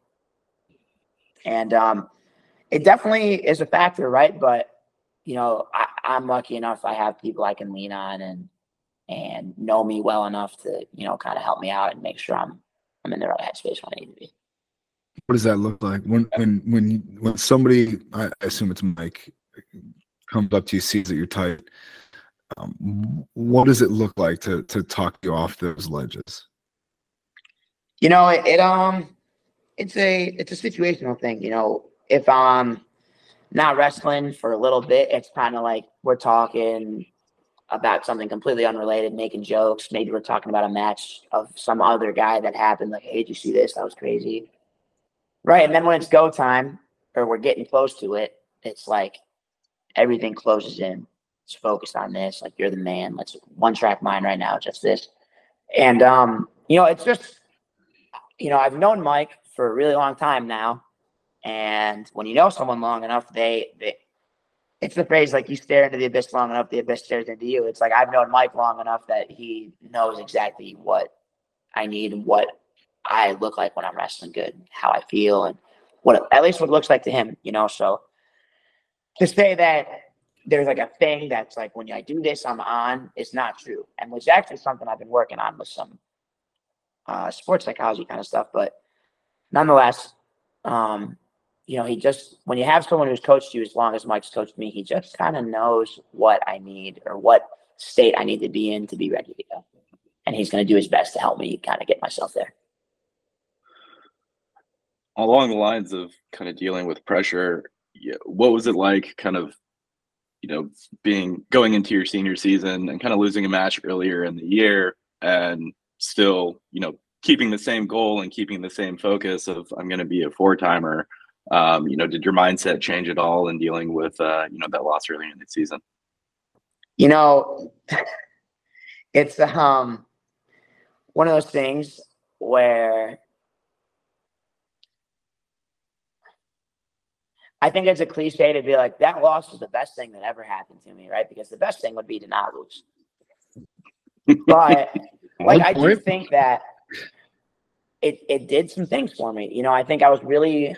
And um, it definitely is a factor, right? But you know, I, I'm lucky enough I have people I can lean on and and know me well enough to, you know, kind of help me out and make sure I'm I'm in the right headspace when I need to be. What does that look like when when when when somebody I assume it's Mike comes up to you, sees that you're tight, um, what does it look like to to talk you off those ledges? You know, it, it um, it's a it's a situational thing. You know, if I'm not wrestling for a little bit, it's kind of like we're talking about something completely unrelated, making jokes. Maybe we're talking about a match of some other guy that happened. Like, hey, did you see this? That was crazy. Right. And then when it's go time or we're getting close to it, it's like, everything closes in. It's focused on this. Like you're the man. Let's one track mind right now, just this. And um, you know, it's just you know, I've known Mike for a really long time now. And when you know someone long enough, they, they it's the phrase like you stare into the abyss long enough, the abyss stares into you. It's like I've known Mike long enough that he knows exactly what I need and what I look like when I'm wrestling good, how I feel, and what at least what it looks like to him, you know. So to say that there's like a thing that's like when I do this, I'm on is not true. And which actually something I've been working on with some uh, sports psychology kind of stuff. But nonetheless, um, you know, he just when you have someone who's coached you as long as Mike's coached me, he just kind of knows what I need or what state I need to be in to be ready to go. And he's going to do his best to help me kind of get myself there. Along the lines of kind of dealing with pressure, what was it like kind of you know being going into your senior season and kind of losing a match earlier in the year and still you know keeping the same goal and keeping the same focus of i'm going to be a four timer um, you know did your mindset change at all in dealing with uh, you know that loss earlier in the season? You know it's um one of those things where I think it's a cliche to be like, that loss was the best thing that ever happened to me, right? Because the best thing would be to not lose. But like I do think that it it did some things for me. You know, I think I was really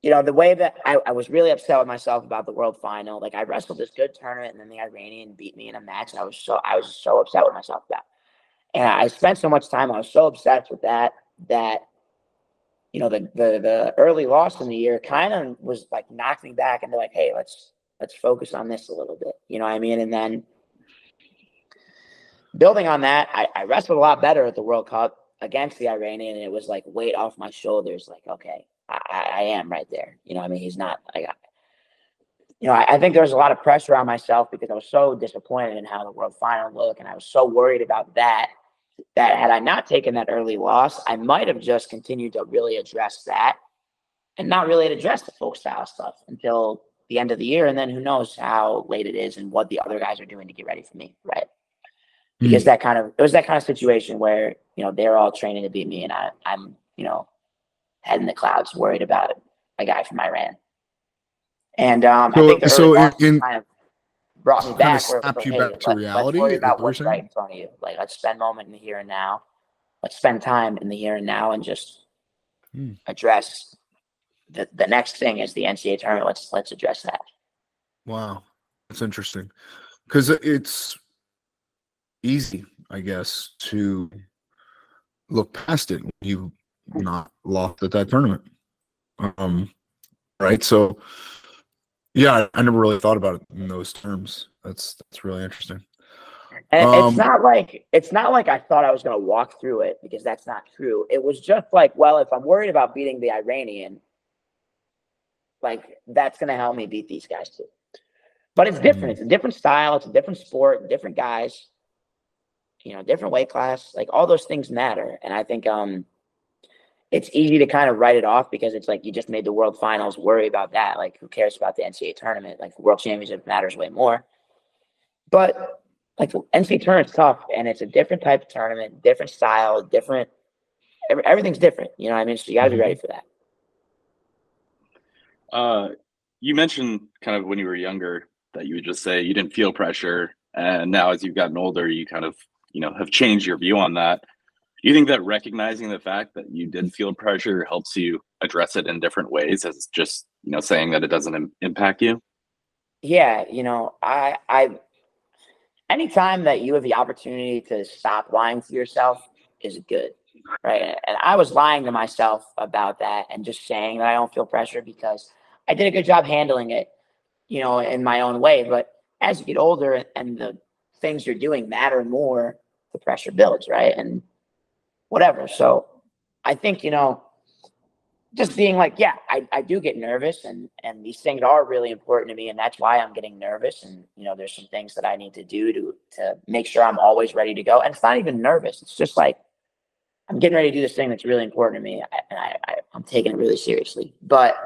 you know, the way that I, I was really upset with myself about the world final. Like I wrestled this good tournament and then the Iranian beat me in a match. And I was so I was so upset with myself about. And I spent so much time, I was so obsessed with that that you know, the the the early loss in the year kind of was like knocked me back into like, hey, let's let's focus on this a little bit. You know what I mean? And then building on that, I, I wrestled a lot better at the World Cup against the Iranian, and it was like weight off my shoulders. Like, okay, I, I am right there. You know, I mean, he's not. I got. You know, I, I think there was a lot of pressure on myself because I was so disappointed in how the World Final looked, and I was so worried about that that had I not taken that early loss, I might have just continued to really address that and not really address the folk style stuff until the end of the year. And then who knows how late it is and what the other guys are doing to get ready for me. Right. Because mm that kind of, it was that kind of situation where, you know, they're all training to beat me and I, I'm, you know, head in the clouds worried about a guy from Iran. And um, so, I think so in, in kind of brought me back. Where like, you hey, back to let, reality. Let's worry about what's right in front of you. Like let's spend moment in the here and now. Let's spend time in the here and now and just hmm. address the the next thing is the NCAA tournament. Let's let's address that. Wow, that's interesting because it's easy, I guess, to look past it you not lost at that tournament. Um, right. So yeah, I never really thought about it in those terms. That's that's really interesting. And um, it's not like it's not like I thought I was going to walk through it because that's not true. It was just like, well, if I'm worried about beating the Iranian, like that's going to help me beat these guys too. But it's different. It's a different style. It's a different sport. Different guys. You know, different weight class. Like all those things matter. And I think um, it's easy to kind of write it off because it's like you just made the world finals. Worry about that. Like who cares about the NCAA tournament? Like world championship matters way more. But like the NCAA tournament's tough, and it's a different type of tournament, different style, different. Every, everything's different. You know what I mean? So you got to be mm-hmm. ready for that. Uh, you mentioned kind of when you were younger that you would just say you didn't feel pressure, and now as you've gotten older, you kind of you know have changed your view on that you think that recognizing the fact that you did feel pressure helps you address it in different ways as just you know saying that it doesn't Im- impact you? Yeah you know i i anytime that you have the opportunity to stop lying to yourself is good right? And i was lying to myself about that and just saying that i don't feel pressure because i did a good job handling it you know in my own way. But as you get older and the things you're doing matter more the pressure builds right? And whatever. So I think, you know, just being like, yeah, I, I do get nervous and, and these things are really important to me. And that's why I'm getting nervous. And, you know, there's some things that I need to do to, to make sure I'm always ready to go. And it's not even nervous. It's just like, I'm getting ready to do this thing that's really important to me. And I, I, I'm taking it really seriously, but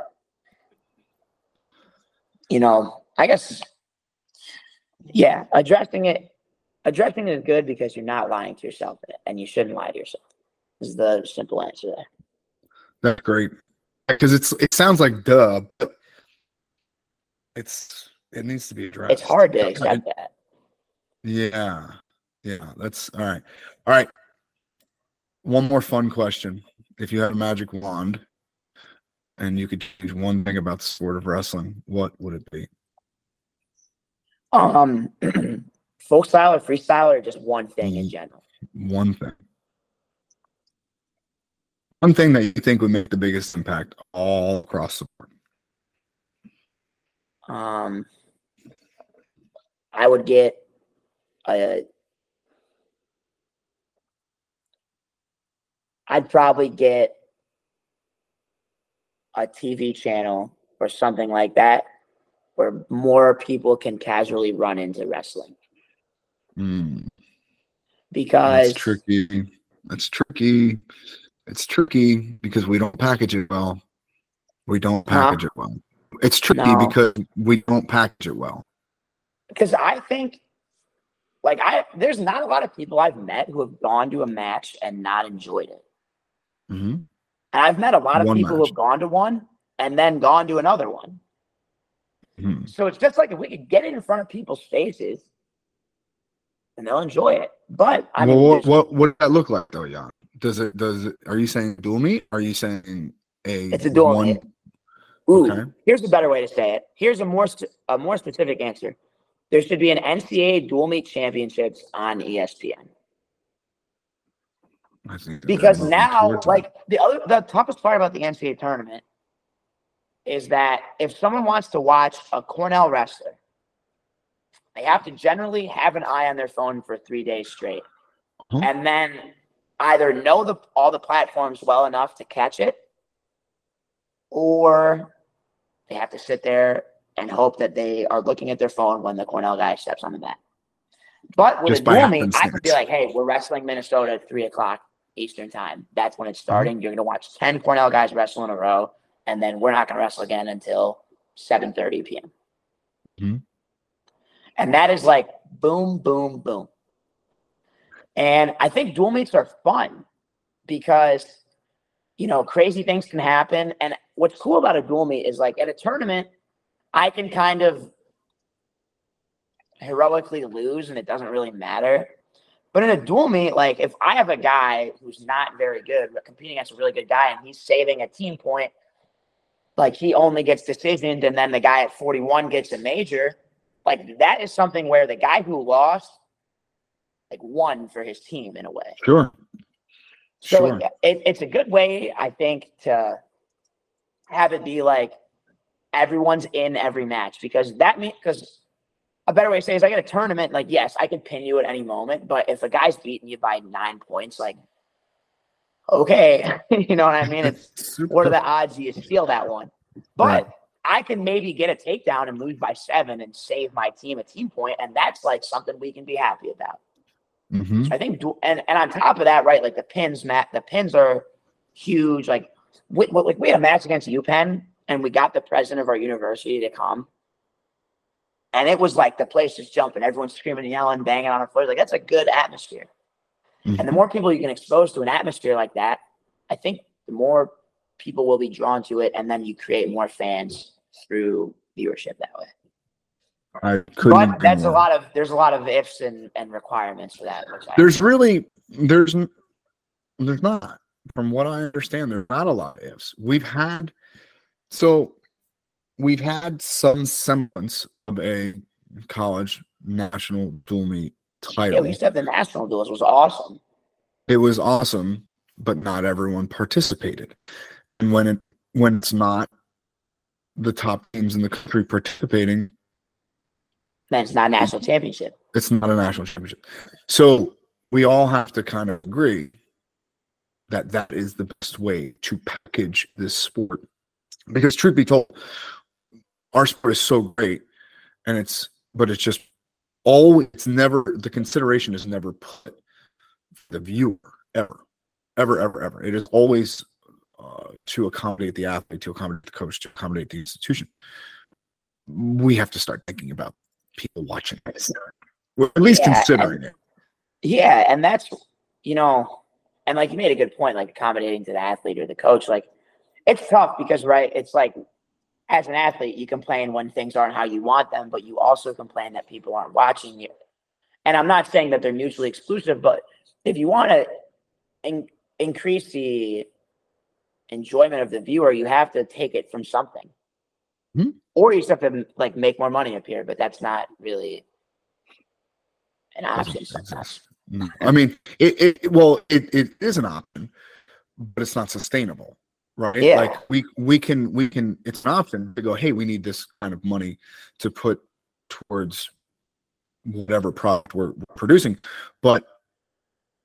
you know, I guess, yeah, addressing it, addressing it is good because you're not lying to yourself and you shouldn't lie to yourself is the simple answer there. That's great. Because it's it sounds like duh, but it's it needs to be addressed. It's hard to accept that. Yeah. Yeah. That's all right. All right. One more fun question. If you had a magic wand and you could choose one thing about the sport of wrestling, what would it be? Um folk style or freestyle or just one thing in mm. general? One thing one thing that you think would make the biggest impact all across the board? Um, I would get a I'd probably get a TV channel or something like that where more people can casually run into wrestling Mm, because that's tricky. That's tricky. It's tricky because we don't package it well. We don't package it well. It's tricky No. because we don't package it well. because I think like I there's not a lot of people I've met who have gone to a match and not enjoyed it. hmm And I've met a lot of One people who have gone to one and then gone to another one. hmm So it's just like if we could get it in front of people's faces, and they'll enjoy it. But I well, mean, what, what what does that look like though, Jan? Does it does it? Are you saying dual meet? Are you saying a? it's a dual one- meet. Ooh, Okay. here's a better way to say it. Here's a more a more specific answer. There should be an NCAA dual meet championships on ESPN because now, like the other, the toughest part about the NCAA tournament is that if someone wants to watch a Cornell wrestler, they have to generally have an eye on their phone for three days straight, Huh? and then either know the all the platforms well enough to catch it, or they have to sit there and hope that they are looking at their phone when the Cornell guy steps on the mat. But with Just a dual meet, I could be like, "Hey, we're wrestling Minnesota at three o'clock Eastern time. That's when Mm-hmm. it's starting. You're going to watch ten Cornell guys wrestle in a row, and then we're not going to wrestle again until seven thirty p.m." Mhm. And that is like boom, boom, boom. And I think dual meets are fun because you know crazy things can happen. And what's cool about a dual meet is like at a tournament, I can kind of heroically lose and it doesn't really matter. But in a dual meet, like if I have a guy who's not very good, but competing against a really good guy and he's saving a team point, like he only gets decisioned and then the guy at 41 gets a major, like that is something where the guy who lost like one for his team in a way. sure, So sure. it, it, it's a good way, I think, to have it be like everyone's in every match because that means because a better way to say is I at a tournament, like yes, I can pin you at any moment, but if a guy's beating you by nine points, like okay, you know what I mean? It's what are the odds you steal that one? But Right. I can maybe get a takedown and lose by seven and save my team a team point, and that's like something we can be happy about. Mhm. I think, and and on top of that, right, like the pins, Matt, the pins are huge. Like, we, like we had a match against UPenn, and we got the president of our university to come, and it was like the place just jumping, everyone's screaming and yelling, banging on the floor. Like that's a good atmosphere. And the Mhm. more people you can expose to an atmosphere like that, I think the more people will be drawn to it, and then you create more fans through viewership that way. I couldn't. But that's a lot of there's a lot of ifs and, and requirements for that. Which I There's really there's there's not from what I understand there's not a lot of ifs. We've had so we've had some semblance of a college national dual meet title. Yeah, we used to have the national duels. It was awesome. it was awesome, but not everyone participated. And when it when it's not the top teams in the country participating, Then it's not a national championship. it's not a national championship. So we all have to kind of agree that that is the best way to package this sport. Because truth be told, our sport is so great, and it's but it's just all it's never the consideration is never put the viewer ever, ever, ever, ever. It is always uh, to accommodate the athlete, to accommodate the coach, to accommodate the institution. We have to start thinking about people watching this, or at least Yeah, considering it. Yeah, and that's you know, and like you made a good point, like accommodating to the athlete or the coach. Like it's tough because right, it's like as an athlete, you complain when things aren't how you want them, but you also complain that people aren't watching you. And I'm not saying that they're mutually exclusive, but if you want to in- increase the enjoyment of the viewer, you have to take it from something, Mhm. Or you just have to like make more money up here, But that's not really an option. No. I mean, it, it well, it, it is an option, but it's not sustainable, right? Yeah. Like we we can we can it's an option to go, hey, we need this kind of money to put towards whatever product we're producing. But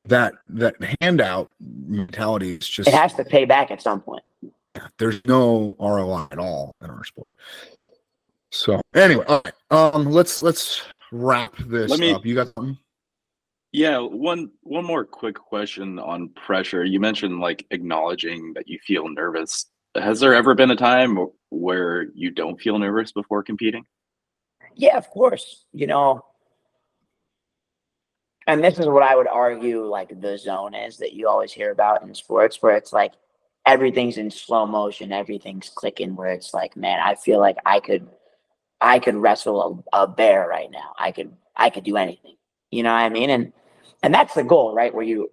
that that handout mentality is just it has to pay back at some point. there's no ROI at all in our sport. So anyway, all right, um, let's let's wrap this Let me- up. You got something? Yeah, one one more quick question on pressure. You mentioned like acknowledging that you feel nervous. Has there ever been a time where you don't feel nervous before competing? Yeah, of course. You know, and this is what I would argue like the zone is that you always hear about in sports, where it's like everything's in slow motion, everything's clicking, where it's like, man, I feel like I could, I could wrestle a, a bear right now. I could, I could do anything. You know what I mean? And and that's the goal, right? Where you,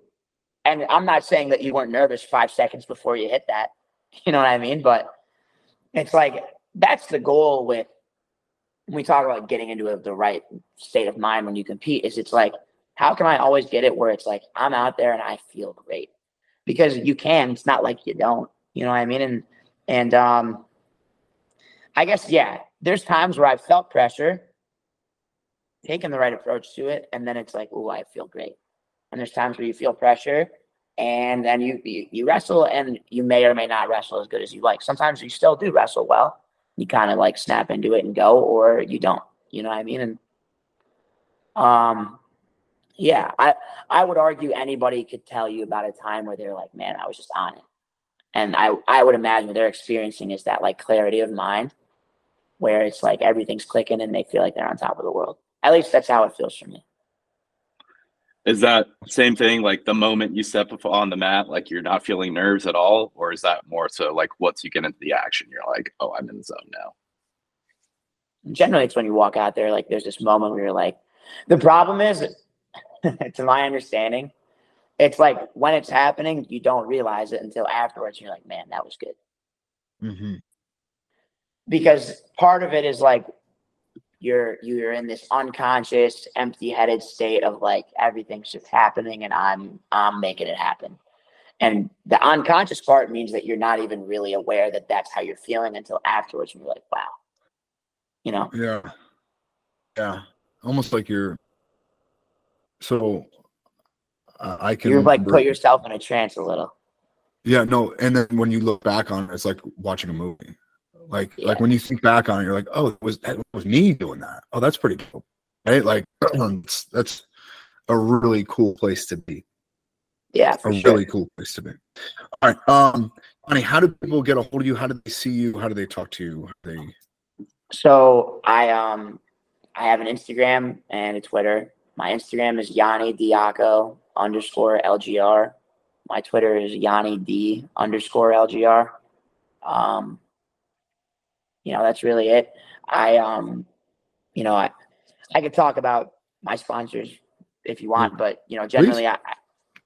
and I'm not saying that you weren't nervous five seconds before you hit that. You know what I mean? But it's like that's the goal with when we talk about getting into a, the right state of mind when you compete is it's like how can i always get it where it's like i'm out there and i feel great because you can it's not like you don't you know what i mean and and um i guess yeah there's times where i've felt pressure taken the right approach to it and then it's like oh i feel great. And there's times where you feel pressure and then you, you you wrestle and you may or may not wrestle as good as you like. Sometimes you still do wrestle well. You kind of like snap into it and go or you don't you know what i mean? And um yeah i i would argue anybody could tell you about a time where they're like man i was just on it. And i i would imagine what they're experiencing is that like clarity of mind where it's like everything's clicking and they feel like they're on top of the world at least that's how it feels for me Is that same thing like the moment you step on the mat, like you're not feeling nerves at all? Or is that more so like once you get into the action, you're like, oh, I'm in the zone now? generally it's when you walk out there like there's this moment where you're like the problem is to my understanding it's like when it's happening you don't realize it until afterwards you're like man that was good Mm-hmm. Because part of it is like you're you're in this unconscious empty-headed state of like everything's just happening and i'm i'm making it happen and the unconscious part means that you're not even really aware that that's how you're feeling until afterwards and you're like wow you know Yeah. Yeah. Almost like you're so uh, I can you like put yourself in a trance a little Yeah, no, and then when you look back on it, it's like watching a movie. Like Yeah. like when you think back on it, you're like, oh, it was that was me doing that. Oh, that's pretty cool. Right? Like that's a really cool place to be. yeah A sure really cool place to be. All right. Um, Yianni, how do people get a hold of you? How do they see you? How do they talk to you? How do they so i um i have an instagram and a twitter my instagram is yanni diaco underscore lgr my twitter is yanni d underscore lgr um you know that's really it i um you know i i could talk about my sponsors if you want but you know generally i I-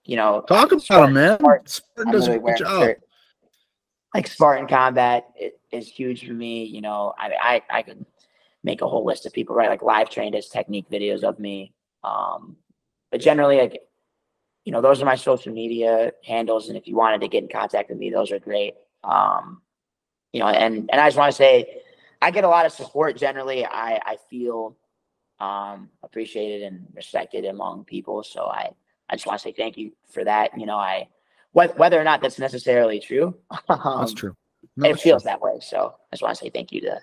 you know talk about Spartan- them, man? Spartan- Spartan does good a job. shirt. Like Spartan Combat it is huge for me. You know, I, I I could make a whole list of people, right? Like LiveTrained as technique videos of me. Um, but generally, like you know, those are my social media handles, and if you wanted to get in contact with me, those are great. Um, you know, and and I just want to say, I get a lot of support. Generally, I I feel um, appreciated and respected among people. So I I just want to say thank you for that. You know, I whether, whether or not that's necessarily true, That's um, true. No, it feels true. that way. So I just want to say thank you to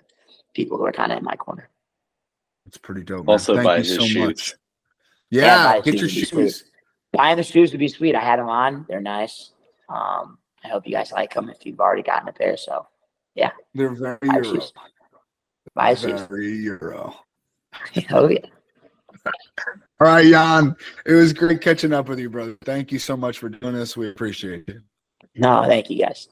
people who are kind of in my corner. It's pretty dope. man. Also Thank buy you so shoes. much. Yeah, Yeah, get your shoes, be shoes. Buying the shoes would be sweet. I had them on; they're nice. Um, I hope you guys like them if you've already gotten a pair. So They're very buy Euro. shoes. Buy shoes. Very Euro. oh yeah. All right, Jan. It was great catching up with you, brother. Thank you so much for doing this. We appreciate it. No, thank you guys.